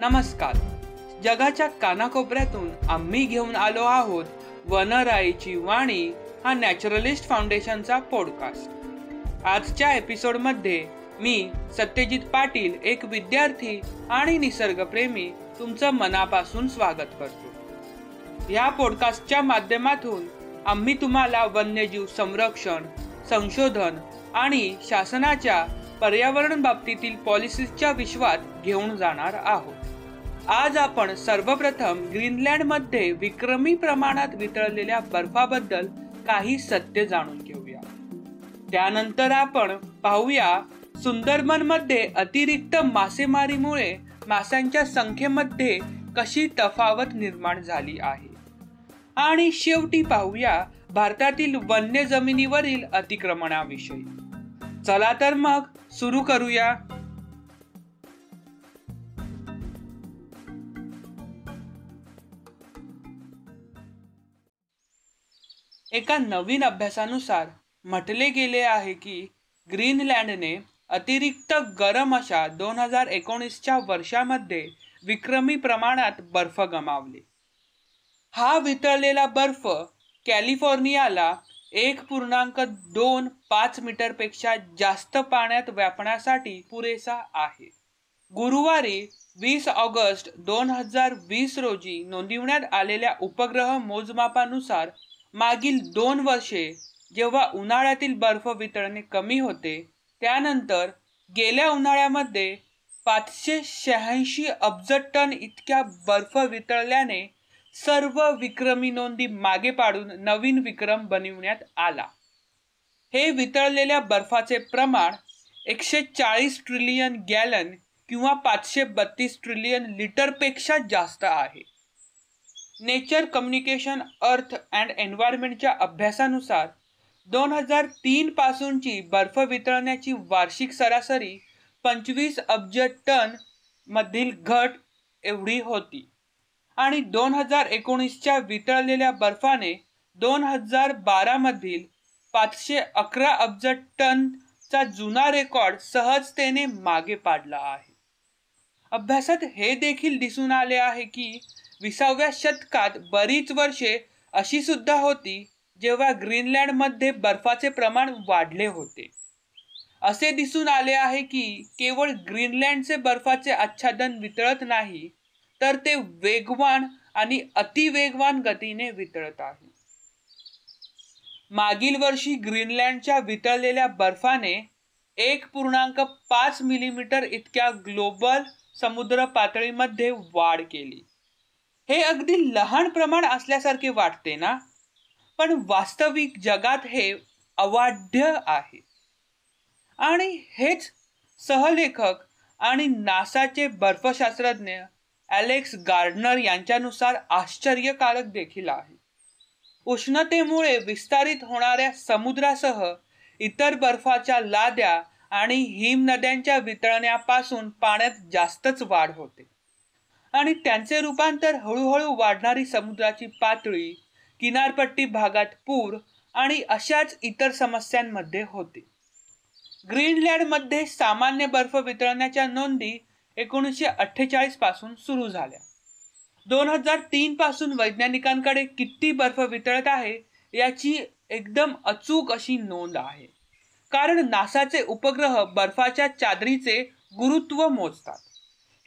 नमस्कार. जगाच्या कानाकोपऱ्यातून आम्ही घेऊन आलो आहोत वनराईची वाणी हा नॅचरलिस्ट फाउंडेशनचा पॉडकास्ट आजच्या एपिसोडमध्ये मी सत्यजित पाटील एक विद्यार्थी आणि निसर्गप्रेमी तुमचं मनापासून स्वागत करतो. या पॉडकास्टच्या माध्यमातून आम्ही तुम्हाला वन्यजीव संरक्षण संशोधन आणि शासनाच्या पर्यावरण बाबतीतील पॉलिसीच्या विश्वात घेऊन जाणार आहोत. आज आपण सर्वप्रथम ग्रीनलँडमध्ये विक्रमी प्रमाणात वितळलेल्या बर्फाबद्दल काही सत्य जाणून घेऊया. त्यानंतर आपण पाहूया सुंदरबनमध्ये अतिरिक्त मासेमारीमुळे माशांच्या संख्येमध्ये कशी तफावत निर्माण झाली आहे. आणि शेवटी पाहूया भारतातील वन्य जमिनीवरील अतिक्रमणाविषयी. चला तर मग सुरू करूया. एका नवीन अभ्यासानुसार म्हटले गेले आहे की ग्रीनलँडने अतिरिक्त गरम अशा दोन हजार एकोणीसच्या वर्षामध्ये विक्रमी प्रमाणात बर्फ गमावले. हा वितळलेला बर्फ कॅलिफोर्नियाला एक पूर्णांक दोन पाच मीटरपेक्षा जास्त पाण्यात व्यापण्यासाठी पुरेसा आहे. गुरुवारी वीस ऑगस्ट दोन हजार वीस रोजी नोंदविण्यात आलेल्या उपग्रह मोजमापानुसार मागील दोन वर्षे जेव्हा उन्हाळ्यातील बर्फ वितळणे कमी होते त्यानंतर गेल्या उन्हाळ्यामध्ये पाचशे शहाऐंशी अब्ज टन इतक्या बर्फ वितळल्याने सर्व विक्रमी नोंदी मागे पाडून नवीन विक्रम बनविण्यात आला. हे वितळलेल्या बर्फाचे प्रमाण एकशे चाळीस ट्रिलियन गॅलन किंवा पाचशे बत्तीस ट्रिलियन लिटरपेक्षा जास्त आहे. नेचर कम्युनिकेशन अर्थ अँड एन्व्हायरमेंटच्या अभ्यासानुसार दोन हजार तीन पासूनची बर्फ वितळण्याची वार्षिक सरासरी पंचवीस अब्ज टन मधील घट एवढी होती. आणि दोन हजार एकोणीसच्या वितळलेल्या बर्फाने दोन हजार बारामधील पाचशे अकरा अब्ज टनचा जुना रेकॉर्ड सहजतेने मागे पाडला आहे. अभ्यासात हे देखील दिसून आले आहे की विसाव्या शतकात बरीच वर्षे अशी सुद्धा होती जेव्हा ग्रीनलँडमध्ये बर्फाचे प्रमाण वाढले होते. असे दिसून आले आहे की केवळ ग्रीनलँडचे बर्फाचे आच्छादन वितळत नाही तर ते वेगवान आणि अतिवेगवान गतीने वितळत आहे. मागील वर्षी ग्रीनलँडच्या वितळलेल्या बर्फाने एक पूर्णांक पाच मिलीमीटर इतक्या ग्लोबल समुद्र पातळीमध्ये वाढ केली. हे अगदी लहान प्रमाण असल्यासारखे वाटते ना? पण वास्तविक जगात हे अवाढ्य आहे. आणि हेच सहलेखक आणि नासाचे बर्फशास्त्रज्ञ ॲलेक्स गार्डनर यांच्यानुसार आश्चर्यकारक देखील आहे. उष्णतेमुळे विस्तारित होणाऱ्या समुद्रासह इतर बर्फाच्या लाद्या आणि हिम नद्यांच्या वितळण्यापासून पाण्यात जास्तच वाढ होते. आणि त्यांचे रूपांतर हळूहळू वाढणारी समुद्राची पातळी किनारपट्टी भागात पूर आणि अशाच इतर समस्यांमध्ये होते. ग्रीनलँडमध्ये सामान्य बर्फ वितळण्याच्या नोंदी एकोणीसशे अठ्ठेचाळीसपासून सुरू झाल्या. दोन हजार तीन पासून वैज्ञानिकांकडे किती बर्फ वितळत आहे याची एकदम अचूक अशी नोंद आहे. कारण नासाचे उपग्रह बर्फाच्या चादरीचे गुरुत्व मोजतात.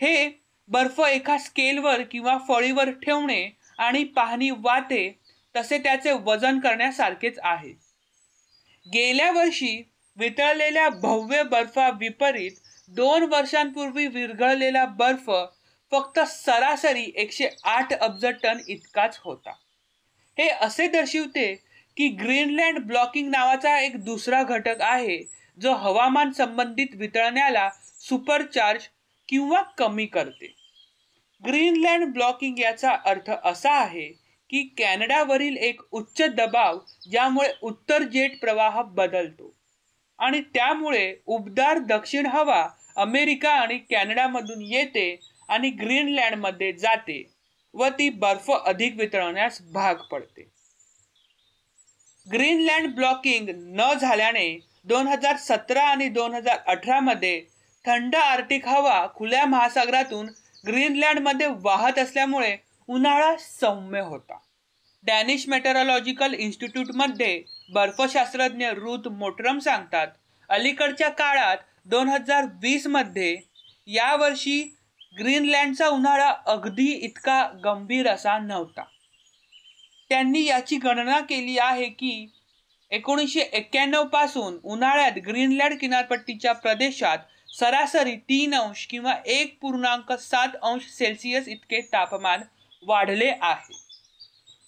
हे बर्फ एका स्केलवर किंवा फळीवर ठेवणे आणि पाहणी वाते तसे त्याचे वजन करण्यासारखेच आहे. गेल्या वर्षी वितळलेल्या भव्य बर्फा विपरीत दोन वर्षांपूर्वी विरघळलेला बर्फ फक्त सरासरी एकशे आठ अब्ज टन इतकाच होता. हे असे दर्शवते की ग्रीनलँड ब्लॉकिंग नावाचा एक दुसरा घटक आहे जो हवामान संबंधित वितळण्याला सुपरचार्ज किंवा कमी करते. ग्रीनलँड ब्लॉकिंग याचा अर्थ असा आहे की कॅनडावरील एक उच्च दबाव ज्यामुळे उत्तर जेट प्रवाह बदलतो आणि त्यामुळे उबदार दक्षिण हवा अमेरिका आणि कॅनडामधून येते आणि ग्रीनलँडमध्ये जाते व ती बर्फ अधिक वितळवण्यास भाग पडते. ग्रीनलँड ब्लॉकिंग न झाल्याने दोन हजार सतरा आणि दोन हजार अठरामध्ये थंड आर्टिक हवा खुल्या महासागरातून ग्रीनलँडमध्ये वाहत असल्यामुळे उन्हाळा सौम्य होता. डॅनिश मेटरॉलॉजिकल इन्स्टिट्यूटमध्ये बर्फशास्त्रज्ञ रुथ मोटरम सांगतात अलीकडच्या काळात दोन हजार वीसमध्ये यावर्षी ग्रीनलँडचा उन्हाळा अगदी इतका गंभीर असा नव्हता. त्यांनी याची गणना केली आहे की एकोणीसशे एक्क्याण्णवपासून उन्हाळ्यात ग्रीनलँड किनारपट्टीच्या प्रदेशात सरासरी तीन अंश किंवा एक पूर्णांक सात अंश सेल्सिअस इतके तापमान वाढले आहे.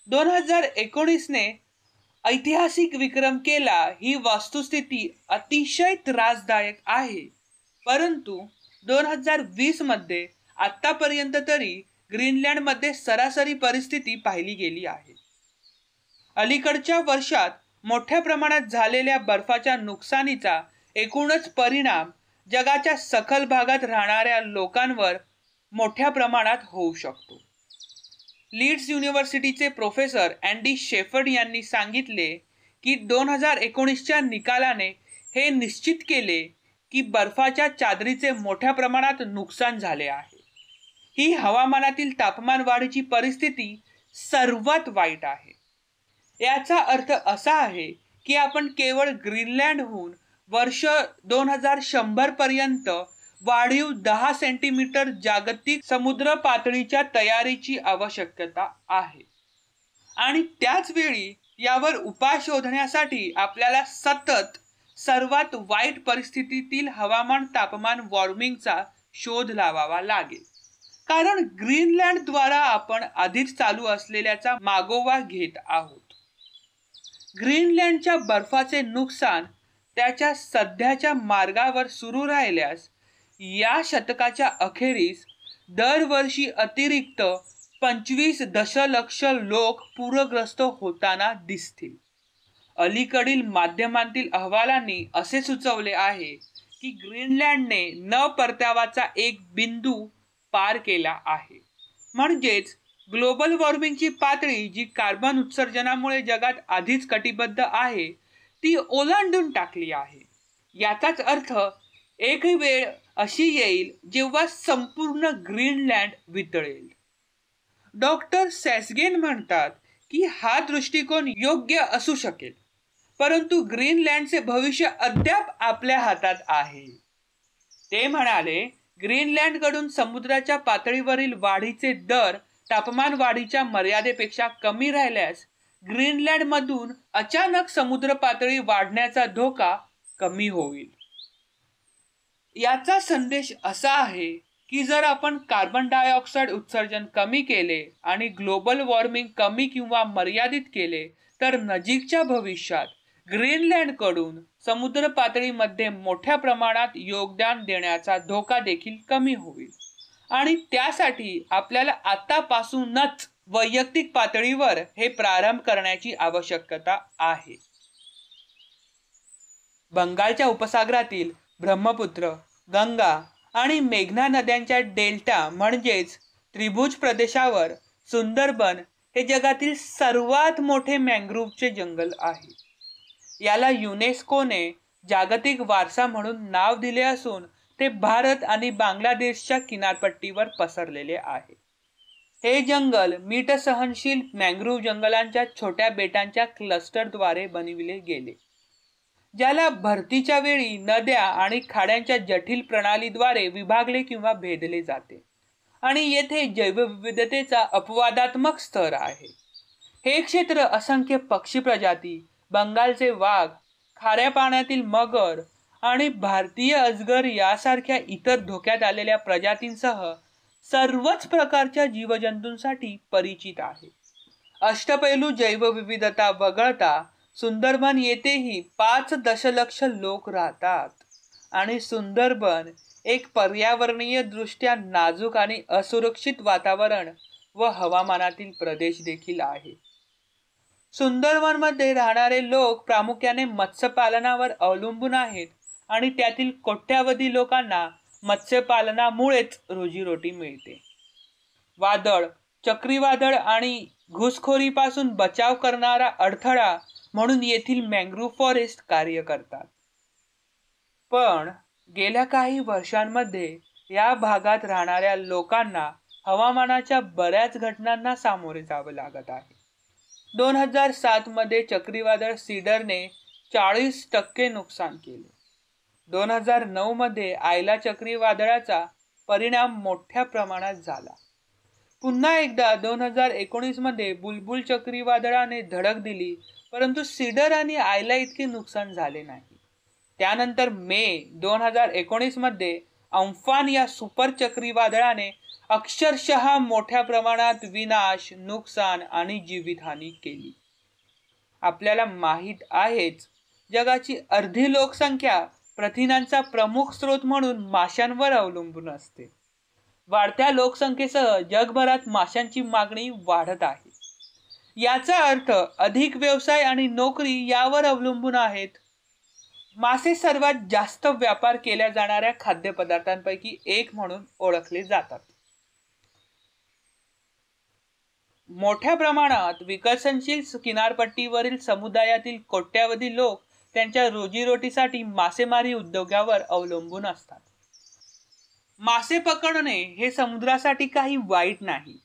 दोन हजार एकोणीसने ऐतिहासिक विक्रम केला ही वस्तुस्थिती अतिशय त्रासदायक आहे. परंतु दोन हजार वीसमध्ये आत्तापर्यंत तरी ग्रीनलँडमध्ये सरासरी परिस्थिती पाहिली गेली आहे. अलीकडच्या वर्षात मोठ्या प्रमाणात झालेल्या बर्फाच्या नुकसानीचा एकूणच परिणाम जगाच्या सखल भागात राहणाऱ्या लोकांवर मोठ्या प्रमाणात होऊ शकतो. लीड्स युनिव्हर्सिटीचे प्रोफेसर अँडी शेफर्ड यांनी सांगितले की दोन हजार एकोणीसच्या निकालाने हे निश्चित केले की बर्फाच्या चादरीचे मोठ्या प्रमाणात नुकसान झाले आहे. ही हवामानातील तापमान वाढीची परिस्थिती सर्वात वाईट आहे. याचा अर्थ असा आहे की आपण केवळ ग्रीनलँडहून वर्ष दोन हजार शंभरपर्यंत पर्यंत वाढीव दहा सेंटीमीटर जागतिक समुद्र पातळीच्या तयारीची आवश्यकता आहे. आणि त्याच वेळी यावर उपाय शोधण्यासाठी आपल्याला सतत सर्वात वाईट परिस्थितीतील हवामान तापमान वॉर्मिंगचा शोध लावावा लागेल. कारण ग्रीनलँडद्वारा आपण आधीच चालू असलेल्याचा मागोवा घेत आहोत. ग्रीनलँडच्या बर्फाचे नुकसान त्याच्या सध्याच्या मार्गावर सुरू राहिल्यास या शतकाच्या अखेरीस दरवर्षी अतिरिक्त पंचवीस दशलक्ष लोक पूरग्रस्त होताना दिसतील. अलीकडील माध्यमांतील अहवालांनी असे सुचवले आहे की ग्रीनलँडने न परतावाचा एक बिंदू पार केला आहे. म्हणजेच ग्लोबल वॉर्मिंगची पातळी जी कार्बन उत्सर्जनामुळे जगात आधीच कटिबद्ध आहे ती ओलांडून टाकली आहे. याचाच अर्थ एक वेळ अशी येईल जेव्हा संपूर्ण ग्रीनलँड वितळेल. डॉक्टर सॅसगेन म्हणतात की हा दृष्टिकोन योग्य असू शकेल परंतु ग्रीनलँडचे भविष्य अद्याप आपल्या हातात आहे. ते म्हणाले ग्रीनलँडकडून समुद्राच्या पातळीवरील वाढीचे दर तापमान वाढीच्या मर्यादेपेक्षा कमी राहिल्यास ग्रीनलँडमधून अचानक समुद्र पातळी वाढण्याचा धोका कमी होईल. याचा संदेश असा आहे की जर आपण कार्बन डायऑक्साईड उत्सर्जन कमी केले आणि ग्लोबल वॉर्मिंग कमी किंवा मर्यादित केले तर नजीकच्या भविष्यात ग्रीनलँडकडून समुद्र पातळीमध्ये मोठ्या प्रमाणात योगदान देण्याचा धोका देखील कमी होईल. आणि त्यासाठी आपल्याला आतापासूनच वैयक्तिक पातळीवर हे प्रारंभ करण्याची आवश्यकता आहे. बंगालच्या उपसागरातील ब्रह्मपुत्र गंगा आणि मेघना नद्यांच्या डेल्टा म्हणजेच त्रिभुज प्रदेशावर सुंदरबन हे जगातील सर्वात मोठे मँग्रोव्हचे जंगल आहे. याला युनेस्कोने जागतिक वारसा म्हणून नाव दिले असून ते भारत आणि बांगलादेशच्या किनारपट्टीवर पसरलेले आहे. हे जंगल मीटसहनशील मँग्रोव्ह जंगलांच्या छोट्या बेटांच्या क्लस्टरद्वारे बनविले गेले. ज्याला भरतीच्या वेळी नद्या आणि खाड्यांच्या जटिल प्रणालीद्वारे विभागले किंवा भेदले जाते. आणि येथे जैवविविधतेचा अपवादात्मक स्तर आहे. हे क्षेत्र असंख्य पक्षी प्रजाती बंगालचे वाघ खाऱ्या पाण्यातील मगर आणि भारतीय अजगर यासारख्या इतर धोक्यात आलेल्या प्रजातींसह सर्वच प्रकारच्या जीवजंतूंसाठी परिचित आहे. अष्टपैलू जैवविविधता वगळता सुंदरबन येथेही पाच दशलक्ष लोक राहतात. आणि सुंदरबन एक पर्यावरणीय दृष्ट्या नाजूक आणि असुरक्षित वातावरण व हवामानातील प्रदेश देखील आहे. सुंदरवनमध्ये राहणारे लोक प्रामुख्याने मत्स्यपालनावर अवलंबून आहेत आणि त्यातील कोट्यावधी लोकांना मत्स्यपालनामुळेच रोजीरोटी मिळते. वादळ चक्रीवादळ आणि घुसखोरीपासून बचाव करणारा अडथळा म्हणून येथील मँग्रोव्ह फॉरेस्ट कार्य करतात. पण गेल्या काही वर्षांमध्ये या भागात राहणाऱ्या लोकांना हवामानाच्या बऱ्याच घटनांना सामोरे जावं लागत आहे. दोन हजार सातमध्ये चक्रीवादळ सीडरने चाळीस टक्के नुकसान केले. दोन हजार नऊ मध्ये आयला चक्रीवादळाचा परिणाम मोठ्या प्रमाणात झाला. पुन्हा एकदा दोन हजार एकोणीसमध्ये बुलबुल चक्रीवादळाने धडक दिली परंतु सीडर आणि आयला इतके नुकसान झाले नाही. त्यानंतर मे दोन हजार एकोणीसमध्ये अम्फान या सुपर चक्रीवादळाने अक्षरशः मोठ्या प्रमाणात विनाश नुकसान आणि जीवितहानी केली. आपल्याला माहीत आहेच जगाची अर्धी लोकसंख्या प्रथिनांचा प्रमुख स्रोत म्हणून माशांवर अवलंबून असते. वाढत्या लोकसंख्येसह जगभरात माशांची मागणी वाढत आहे. याचा अर्थ अधिक व्यवसाय आणि नोकरी यावर अवलंबून आहेत. मासे सर्वात जास्त व्यापार केल्या जाणाऱ्या खाद्यपदार्थांपैकी एक म्हणून ओळखले जातात. मोठ्या प्रमाणात विकसनशील किनारपट्टीवरील समुदायातील कोट्यावधी लोक त्यांच्या रोजीरोटीसाठी मासेमारी उद्योगावर अवलंबून असतात. मासे पकडणे हे समुद्रासाठी काही वाईट नाही.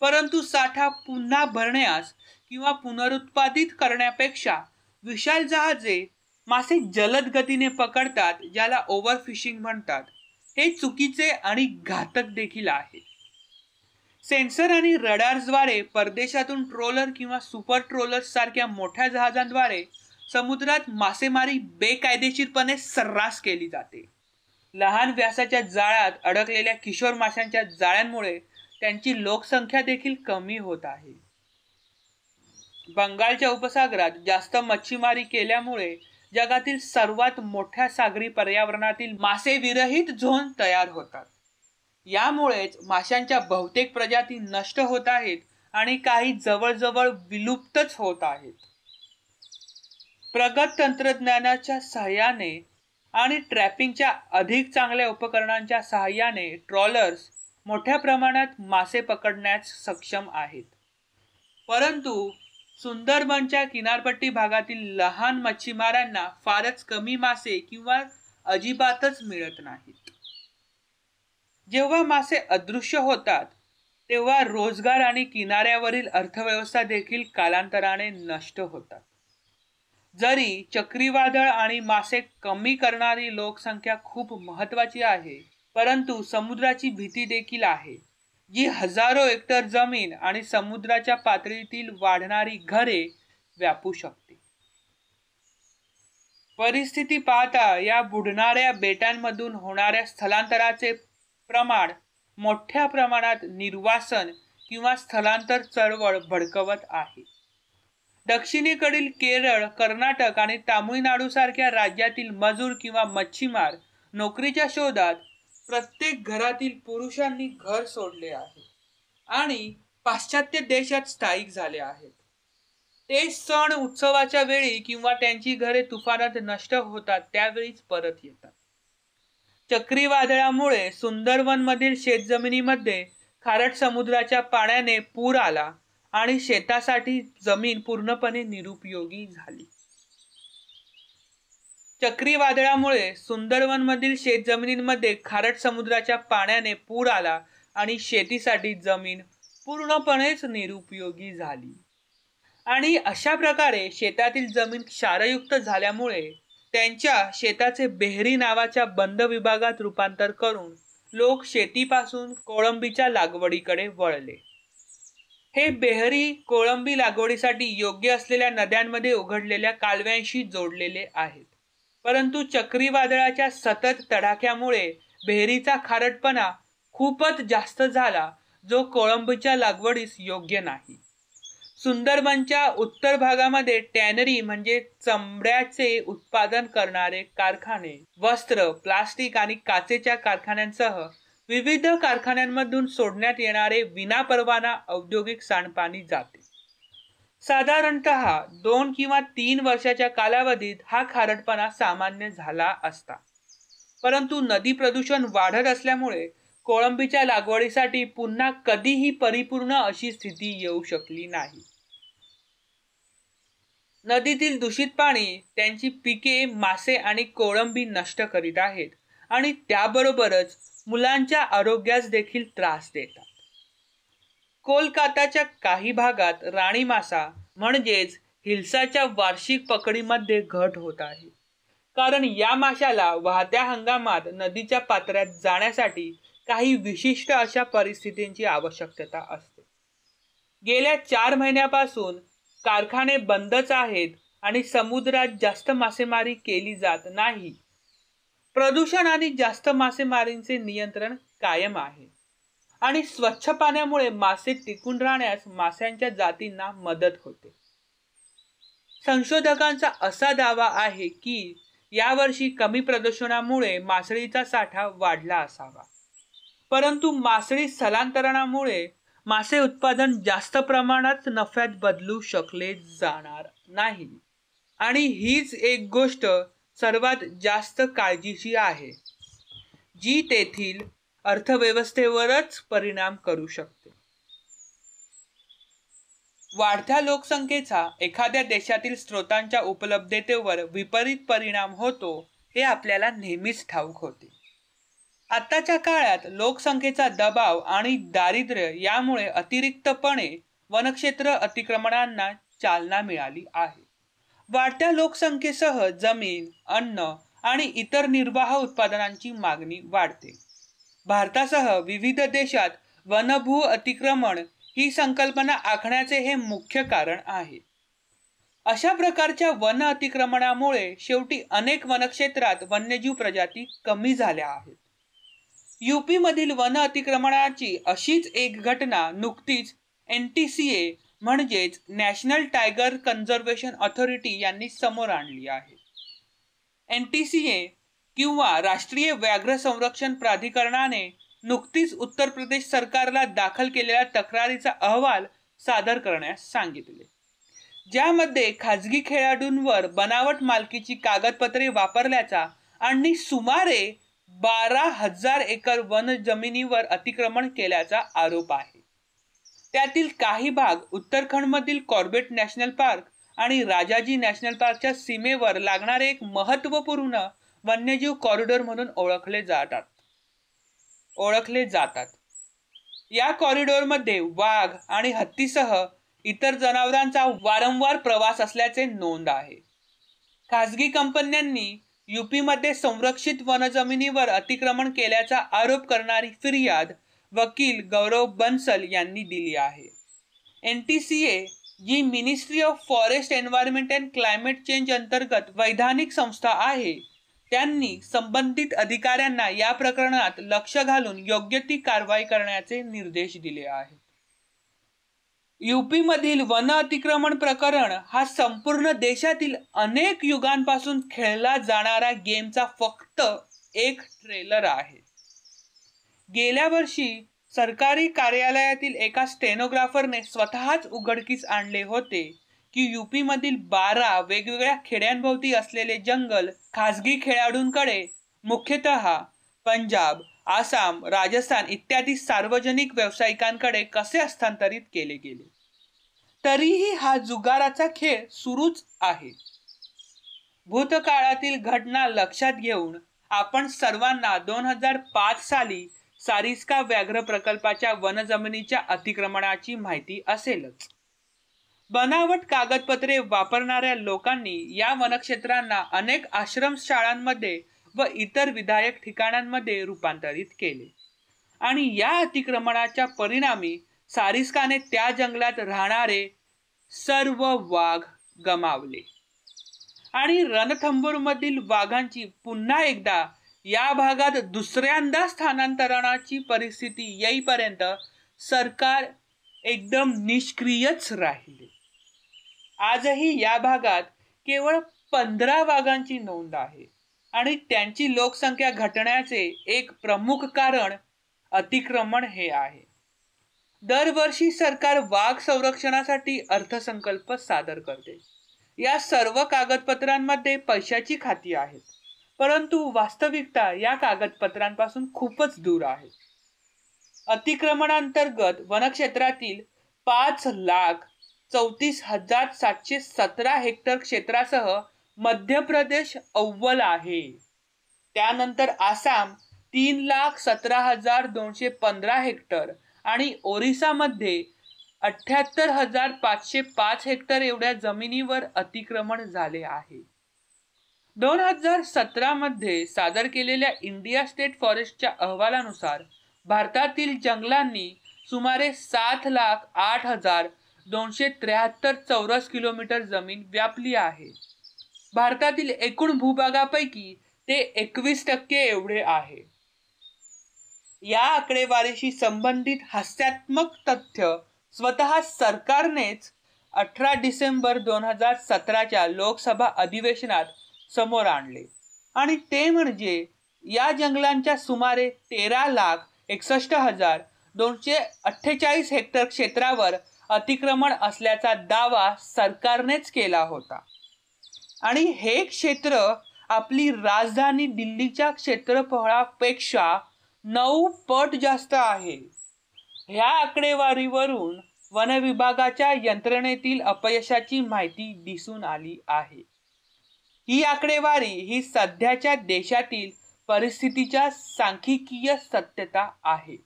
परंतु साठा पुन्हा भरण्यास किंवा पुनरुत्पादित करण्यापेक्षा विशाल जहाजे मासे जलद गतीने पकडतात ज्याला ओव्हरफिशिंग म्हणतात. हे चुकीचे आणि घातक देखील आहे. सेन्सर आणि रडार्सद्वारे परदेशातून ट्रोलर किंवा सुपर ट्रोलर्स सारख्या मोठ्या जहाजांद्वारे समुद्रात मासेमारी बेकायदेशीरपणे सर्रास केली जाते. लहान व्यासाच्या जाळ्यात अडकलेल्या किशोर माशांच्या जाळ्यांमुळे त्यांची लोकसंख्या देखील कमी होत आहे. बंगालच्या उपसागरात जास्त मच्छीमारी केल्यामुळे जगातील सर्वात मोठ्या सागरी पर्यावरणातील मासे विरहित झोन तयार होतात. यामुळेच माशांच्या बहुतेक प्रजाती नष्ट होत आहेत आणि काही जवळजवळ विलुप्तच होत आहेत. प्रगत तंत्रज्ञानाच्या सहाय्याने आणि ट्रॅपिंगच्या अधिक चांगल्या उपकरणांच्या सहाय्याने ट्रॉलर्स मोठ्या प्रमाणात मासे पकडण्यास सक्षम आहेत. परंतु सुंदरबनच्या किनारपट्टी भागातील लहान मच्छीमारांना फारच कमी मासे किंवा अजिबातच मिळत नाहीत. जेव्हा मासे अदृश्य होतात तेव्हा रोजगार आणि किनाऱ्यावरील अर्थव्यवस्था देखील कालांतराने नष्ट होतात. जरी चक्रीवादळ आणि मासे कमी करणारी लोकसंख्या खूप महत्वाची आहे परंतु समुद्राची भीती देखील आहे. जी हजारो हेक्टर जमीन आणि समुद्राच्या पातळीतील वाढणारी घरे व्यापू शकते. परिस्थिती पाहता या बुडणाऱ्या बेटांमधून होणाऱ्या स्थलांतराचे प्रमाण मोठ्या प्रमाणात निर्वासन किंवा स्थलांतर चळवळ भडकवत आहे. दक्षिणेकडील केरळ कर्नाटक आणि तामिळनाडू सारख्या राज्यातील मजूर किंवा मच्छीमार नोकरीच्या शोधात प्रत्येक घरातील पुरुषांनी घर सोडले आहे आणि पाश्चात्य देशात स्थायिक झाले आहेत. ते सण उत्सवाच्या वेळी किंवा त्यांची घरे तुफानात नष्ट होतात त्यावेळीच परत येतात. चक्रीवादळामुळे सुंदरवनमधील शेतजमिनीमध्ये खारट समुद्राच्या पाण्याने पूर आला आणि शेतासाठी जमीन पूर्णपणे निरुपयोगी झाली. चक्रीवादळामुळे सुंदरवन मधील शेतजमिनींमध्ये खारट समुद्राच्या पाण्याने पूर आला आणि शेतीसाठी जमीन पूर्णपणेच निरुपयोगी झाली. आणि अशा प्रकारे शेतातील जमीन क्षारयुक्त झाल्यामुळे त्यांच्या शेताचे बेहरी नावाच्या बंद विभागात रूपांतर करून लोक शेतीपासून कोळंबीच्या लागवडीकडे वळले. हे बेहरी कोळंबी लागवडीसाठी योग्य असलेल्या नद्यांमध्ये उघडलेल्या कालव्यांशी जोडलेले आहेत. परंतु चक्रीवादळाच्या सतत तडाख्यामुळे बेहरीचा खारटपणा खूपच जास्त झाला जो कोळंबीच्या लागवडीस योग्य नाही. सुंदरबनच्या उत्तर भागामध्ये टॅनरी म्हणजे चमड्याचे उत्पादन करणारे कारखाने वस्त्र प्लास्टिक आणि काचेच्या कारखान्यांसह विविध कारखान्यांमधून सोडण्यात येणारे विनापरवाना औद्योगिक सांडपाणी जाते. साधारणत दोन किंवा तीन वर्षाच्या कालावधीत हा खारटपणा सामान्य झाला असता. परंतु नदी प्रदूषण वाढत असल्यामुळे कोळंबीच्या लागवडीसाठी पुन्हा कधीही परिपूर्ण अशी स्थिती येऊ शकली नाही. नदीतील दूषित पाणी त्यांची पिके मासे आणि कोळंबी नष्ट करीत आहेत आणि त्याबरोबरच मुलांच्या आरोग्यास देखील त्रास देतात. कोलकाताच्या काही भागात राणी मासा म्हणजेच हिल्साच्या वार्षिक पकडीमध्ये घट होत आहे. कारण या माशाला वाहत्या हंगामात नदीच्या पात्रात जाण्यासाठी काही विशिष्ट अशा परिस्थितींची आवश्यकता असते. गेल्या चार महिन्यापासून कारखाने बंदच आहेत आणि समुद्रात जास्त मासेमारी केली जात नाही. प्रदूषण आणि जास्त मासेमारीचे नियंत्रण कायम आहे. आणि स्वच्छ पाण्यामुळे मासे टिकून राहण्यास माशांच्या जातींना मदत होते. संशोधकांचा असा दावा आहे की यावर्षी कमी प्रदूषणामुळे मासळीचा साठा वाढला असावा. परंतु मासळी स्थलांतरणामुळे मासे उत्पादन जास्त प्रमाणात नफ्यात बदलू शकले जाणार नाही. आणि हीच एक गोष्ट सर्वात जास्त काळजीची आहे जी तेथील अर्थव्यवस्थेवरच परिणाम करू शकते. वाढत्या लोकसंख्येचा एखाद्या देशातील स्रोतांच्या उपलब्धतेवर विपरीत परिणाम होतो हे आपल्याला नेहमीच ठाऊक होते. आत्ताच्या काळात लोकसंख्येचा दबाव आणि दारिद्र्य यामुळे अतिरिक्तपणे वनक्षेत्र अतिक्रमणांना चालना मिळाली आहे. वाढत्या लोकसंख्येसह जमीन अन्न आणि इतर निर्वाह उत्पादनांची मागणी वाढते. भारतासह विविध देशात वनभू अतिक्रमण ही संकल्पना आखण्याचे हे मुख्य कारण आहे. अशा प्रकारच्या वन अतिक्रमणामुळे शेवटी अनेक वनक्षेत्रात वन्यजीव प्रजाती कमी झाल्या आहेत. यूपीमधील वन अतिक्रमणाची अशीच एक घटना नुकतीच एन टी सी ए म्हणजेच नॅशनल टायगर कन्झर्वेशन ऑथॉरिटी यांनी समोर आणली आहे. एन टी सी ए किंवा राष्ट्रीय व्याघ्र संरक्षण प्राधिकरणाने नुकतीच उत्तर प्रदेश सरकारला दाखल केलेल्या तक्रारीचा अहवाल सादर करण्यास सांगितले. ज्यामध्ये खाजगी खेळाडूंवर बनावट मालकीची कागदपत्रे वापरल्याचा आणि सुमारे बारा हजार एकर वन जमिनीवर अतिक्रमण केल्याचा आरोप आहे. त्यातील काही भाग उत्तराखंडमधील कॉर्बेट नॅशनल पार्क आणि राजाजी नॅशनल पार्कच्या सीमेवर लागणारे एक महत्त्वपूर्ण वन्यजीव कॉरिडॉर म्हणून ओळखले जातात. ओळखले जातात. या कॉरिडॉरमध्ये वाघ आणि हत्तीसह इतर जनावरांचा वारंवार प्रवास असल्याचे नोंद आहे. खासगी कंपन्यांनी यूपीमध्ये संरक्षित वनजमिनीवर अतिक्रमण केल्याचा आरोप करणारी फिर्याद वकील गौरव बन्सल यांनी दिली आहे. N T C A G ministry of forest environment and climate change अंतर्गत वैधानिक संस्था आहे. त्यांनी संबंधित अधिकाऱ्यांना या प्रकरणात लक्ष घालून योग्य ती कारवाई करण्याचे निर्देश दिले आहेत. यूपी मधील वन अतिक्रमण प्रकरण हा संपूर्ण देशातील अनेक युगांपासून खेळला जाणारा गेमचा फक्त एक ट्रेलर आहे. गेल्या वर्षी सरकारी कार्यालयातील एका स्टेनोग्राफरने स्वतःच उघडकीस आणले होते की यूपीमधील बारा वेगवेगळ्या खेड्यांभोवती असलेले जंगल खासगी खेळाडूंकडे मुख्यतः पंजाब आसाम राजस्थान इत्यादी सार्वजनिक व्यावसायिकांकडे कसे हस्तांतरित केले गेले? तरीही हा जुगाराचा खेळ सुरूच आहे. भूतकाळातील घटना लक्षात घेऊन आपण सर्वांना दोन हजार पाच साली सारिस्का व्याघ्र प्रकल्पाच्या वनजमिनीच्या अतिक्रमणाची माहिती असेलच. बनावट कागदपत्रे वापरणाऱ्या लोकांनी या वनक्षेत्रांना अनेक आश्रमशाळांमध्ये व इतर विधायक ठिकाणांमध्ये रूपांतरित केले. आणि या अतिक्रमणाच्या परिणामी सारिस्काने त्या जंगलात राहणारे सर्व वाघ गमावले. आणि रणथंबूरमधील वाघांची पुन्हा एकदा या भागात दुसऱ्यांदा स्थानांतरणाची परिस्थिती येईपर्यंत सरकार एकदम निष्क्रियच राहिले. आजही या भागात केवळ पंधरा वाघांची नोंद आहे आणि त्यांची लोकसंख्या घटण्याचे एक प्रमुख कारण अतिक्रमण हे आहे. दरवर्षी सरकार वाघ संरक्षणासाठी अर्थसंकल्प सादर करते. या सर्व कागदपत्रांमध्ये पैशाची खाती आहेत. परंतु वास्तविकता या कागदपत्रांपासून खूपच दूर आहे. अतिक्रमणांतर्गत वनक्षेत्रातील पाच लाख चौतीस हजार सातशे सतरा हेक्टर क्षेत्रासह मध्य प्रदेश अव्वल आहे. त्यानंतर आसाम तीन लाख सतरा हजार दोनशे पंधरा हेक्टर आणि ओरिसामध्ये अठ्ठ्याहत्तर हजार पाचशे पाच हेक्टर एवढ्या जमिनीवर अतिक्रमण झाले आहे. दोन हजार सतरा मध्ये सादर केलेल्या इंडिया स्टेट फॉरेस्टच्या अहवालानुसार भारतातील जंगलांनी सुमारे सात लाख आठ हजार दोनशे त्र्याहत्तर चौरस किलोमीटर जमीन व्यापली आहे. भारतातील एकूण भूभागापैकी ते एकवीस टक्के एवढे आहे. या आकडेवारीशी संबंधित हास्यात्मक तथ्य स्वतः सरकारनेच अठरा डिसेंबर दोन हजार सतराच्या लोकसभा अधिवेशनात समोर आणले. आणि ते म्हणजे या जंगलांच्या सुमारे तेरा लाख एकसष्ट हजार दोनशे अठ्ठेचाळीस हेक्टर क्षेत्रावर अतिक्रमण असल्याचा दावा सरकारनेच केला होता. आणि हे क्षेत्र आपली राजधानी दिल्लीच्या क्षेत्रफळापेक्षा नऊ पट जास्त आहे. ह्या आकडेवारीवरून वन विभागाच्या यंत्रणेतील अपयशाची माहिती दिसून आली आहे. ही आकडेवारी ही सध्याच्या देशातील परिस्थितीच्या सांख्यिकीय सत्यता आहे.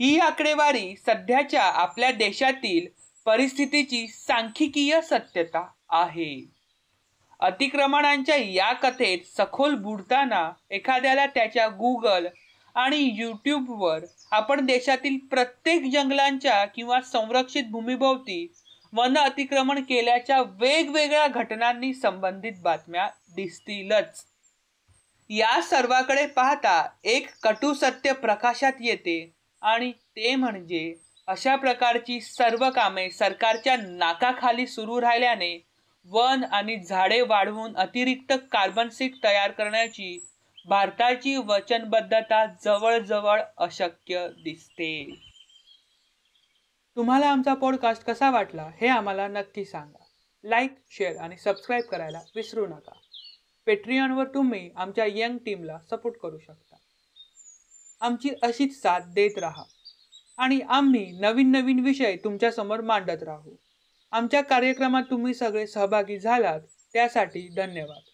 ही आकडेवारी सध्याच्या आपल्या देशातील परिस्थितीची सांख्यिकीय सत्यता आहे. अतिक्रमणांच्या या कथेत सखोल बुडताना एखाद्याला त्याच्या गुगल आणि यूट्यूबवर आपण देशातील प्रत्येक जंगलांच्या किंवा संरक्षित भूमीभोवती वन अतिक्रमण केल्याच्या वेगवेगळ्या घटनांनी संबंधित बातम्या दिसतीलच. या सर्वाकडे पाहता एक कटू सत्य प्रकाशात येते आणि ते म्हणजे अशा प्रकारची सर्व कामे सरकारच्या नाकाखाली सुरू राहिल्याने वन आणि झाडे वाढवून अतिरिक्त कार्बन सीट तयार करण्याची भारताची वचनबद्धता जवळजवळ अशक्य दिसते. तुम्हाला आमचा पॉडकास्ट कसा वाटला हे आम्हाला नक्की सांगा. लाईक शेअर आणि सबस्क्राईब करायला विसरू नका. पेट्रियनवर तुम्ही आमच्या यंग टीमला सपोर्ट करू शकता. आमची अशीच साथ देत राहा. आणि आम्ही नवीन नवीन विषय तुमच्यासमोर मांडत राहू. आमच्या कार्यक्रमात तुम्ही सगळे सहभागी झालात त्यासाठी धन्यवाद.